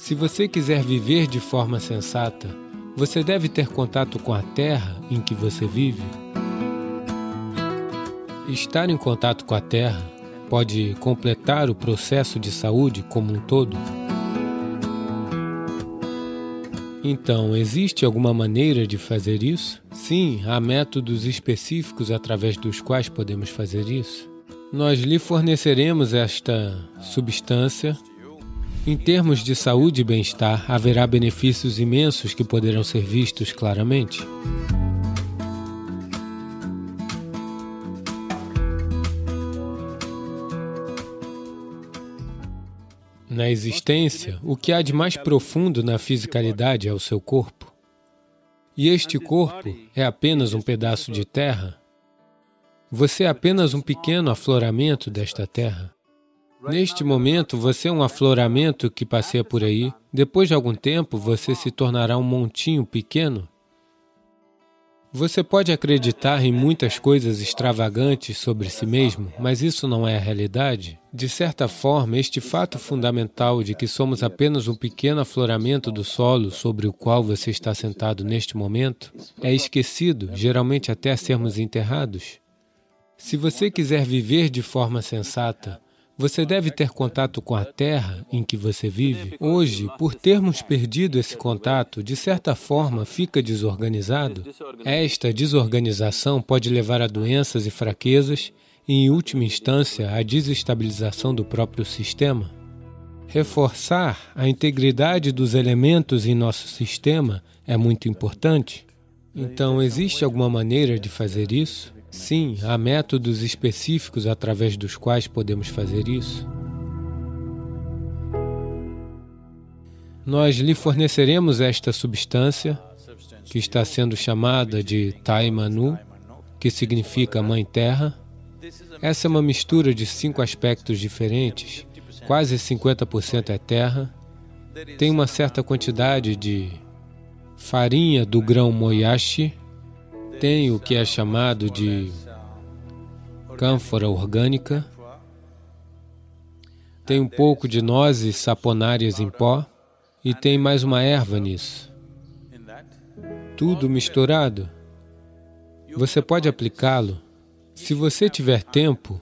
Se você quiser viver de forma sensata, você deve ter contato com a terra em que você vive. Estar em contato com a terra pode completar o processo de saúde como um todo. Então, existe alguma maneira de fazer isso? Sim, há métodos específicos através dos quais podemos fazer isso. Nós lhe forneceremos esta substância. Em termos de saúde e bem-estar, haverá benefícios imensos que poderão ser vistos claramente. Na existência, o que há de mais profundo na fisicalidade é o seu corpo. E este corpo é apenas um pedaço de terra. Você é apenas um pequeno afloramento desta terra. Neste momento, você é um afloramento que passeia por aí. Depois de algum tempo, você se tornará um montinho pequeno você pode acreditar em muitas coisas extravagantes sobre si mesmo, mas isso não é a realidade? De certa forma, este fato fundamental de que somos apenas um pequeno afloramento do solo sobre o qual você está sentado neste momento é esquecido, geralmente até sermos enterrados. Se você quiser viver de forma sensata, você deve ter contato com a terra em que você vive. Hoje, por termos perdido esse contato, de certa forma fica desorganizado. Esta desorganização pode levar a doenças e fraquezas e, em última instância, à desestabilização do próprio sistema. Reforçar a integridade dos elementos em nosso sistema é muito importante. Então, existe alguma maneira de fazer isso? Sim, há métodos específicos através dos quais podemos fazer isso. Nós lhe forneceremos esta substância, que está sendo chamada de Taimanu, que significa Mãe Terra. Essa é uma mistura de cinco aspectos diferentes, quase 50% é terra. Tem uma certa quantidade de farinha do grão moyashi, tem o que é chamado de cânfora orgânica, tem um pouco de nozes saponárias em pó e tem mais uma erva nisso. Tudo misturado. Você pode aplicá-lo. Se você tiver tempo,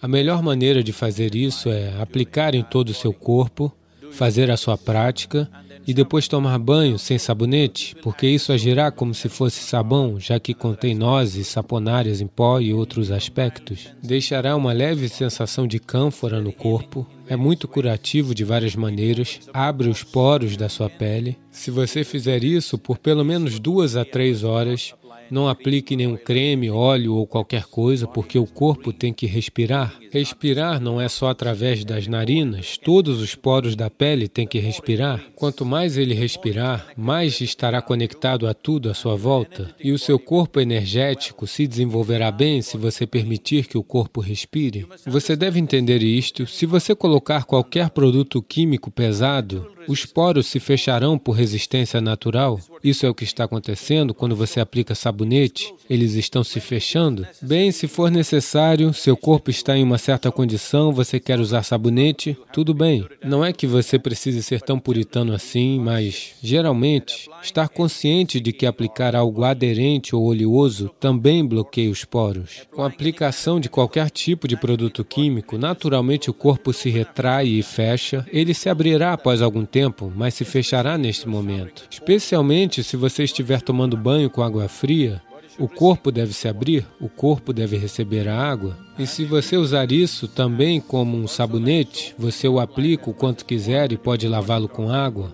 a melhor maneira de fazer isso é aplicar em todo o seu corpo, fazer a sua prática e depois tomar banho sem sabonete, porque isso agirá como se fosse sabão, já que contém nozes, saponárias em pó e outros aspectos. Deixará uma leve sensação de cânfora no corpo, é muito curativo de várias maneiras, abre os poros da sua pele. Se você fizer isso por pelo menos duas a três horas, não aplique nenhum creme, óleo ou qualquer coisa, porque o corpo tem que respirar. Respirar não é só através das narinas, todos os poros da pele têm que respirar. Quanto mais ele respirar, mais estará conectado a tudo à sua volta. E o seu corpo energético se desenvolverá bem se você permitir que o corpo respire. Você deve entender isto. Se você colocar qualquer produto químico pesado, os poros se fecharão por resistência natural. Isso é o que está acontecendo quando você aplica sabonete. Eles estão se fechando. Bem, se for necessário, seu corpo está em uma certa condição, você quer usar sabonete, tudo bem. Não é que você precise ser tão puritano assim, mas, geralmente, estar consciente de que aplicar algo aderente ou oleoso também bloqueia os poros. Com a aplicação de qualquer tipo de produto químico, naturalmente o corpo se retrai e fecha. Ele se abrirá após algum tempo, mas se fechará neste momento. Especialmente se você estiver tomando banho com água fria, o corpo deve se abrir, o corpo deve receber a água. E se você usar isso também como um sabonete, você o aplica o quanto quiser e pode lavá-lo com água.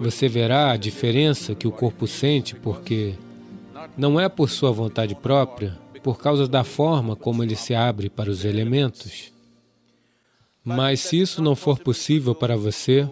Você verá a diferença que o corpo sente, porque não é por sua vontade própria, por causa da forma como ele se abre para os elementos. Mas se isso não for possível para você,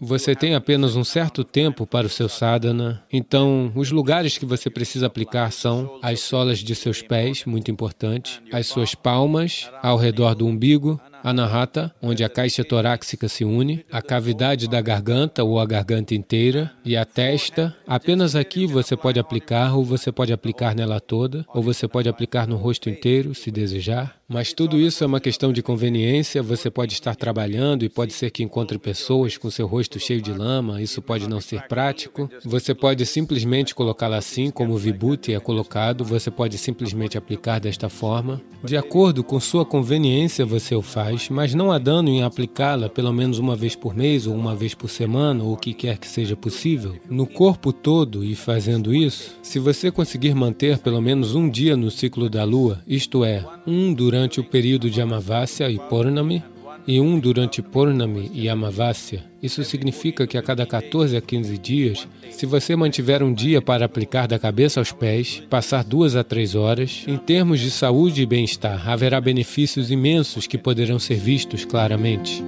você tem apenas um certo tempo para o seu sadhana, então os lugares que você precisa aplicar são as solas de seus pés, muito importante, as suas palmas ao redor do umbigo, Anahata, onde a caixa torácica se une, a cavidade da garganta ou a garganta inteira e a testa. Apenas aqui você pode aplicar, ou você pode aplicar nela toda, ou você pode aplicar no rosto inteiro, se desejar. Mas tudo isso é uma questão de conveniência. Você pode estar trabalhando e pode ser que encontre pessoas com seu rosto cheio de lama. Isso pode não ser prático. Você pode simplesmente colocá-la assim, como o Vibhuti é colocado. Você pode simplesmente aplicar desta forma. De acordo com sua conveniência, você o faz, mas não há dano em aplicá-la pelo menos uma vez por mês ou uma vez por semana ou o que quer que seja possível. No corpo todo e fazendo isso, se você conseguir manter pelo menos um dia no ciclo da lua, isto é, um durante o período de Amavasya e Purnami, e um durante Purnami e Amavasya. Isso significa que a cada 14 a 15 dias, se você mantiver um dia para aplicar da cabeça aos pés, passar duas a três horas, em termos de saúde e bem-estar, haverá benefícios imensos que poderão ser vistos claramente.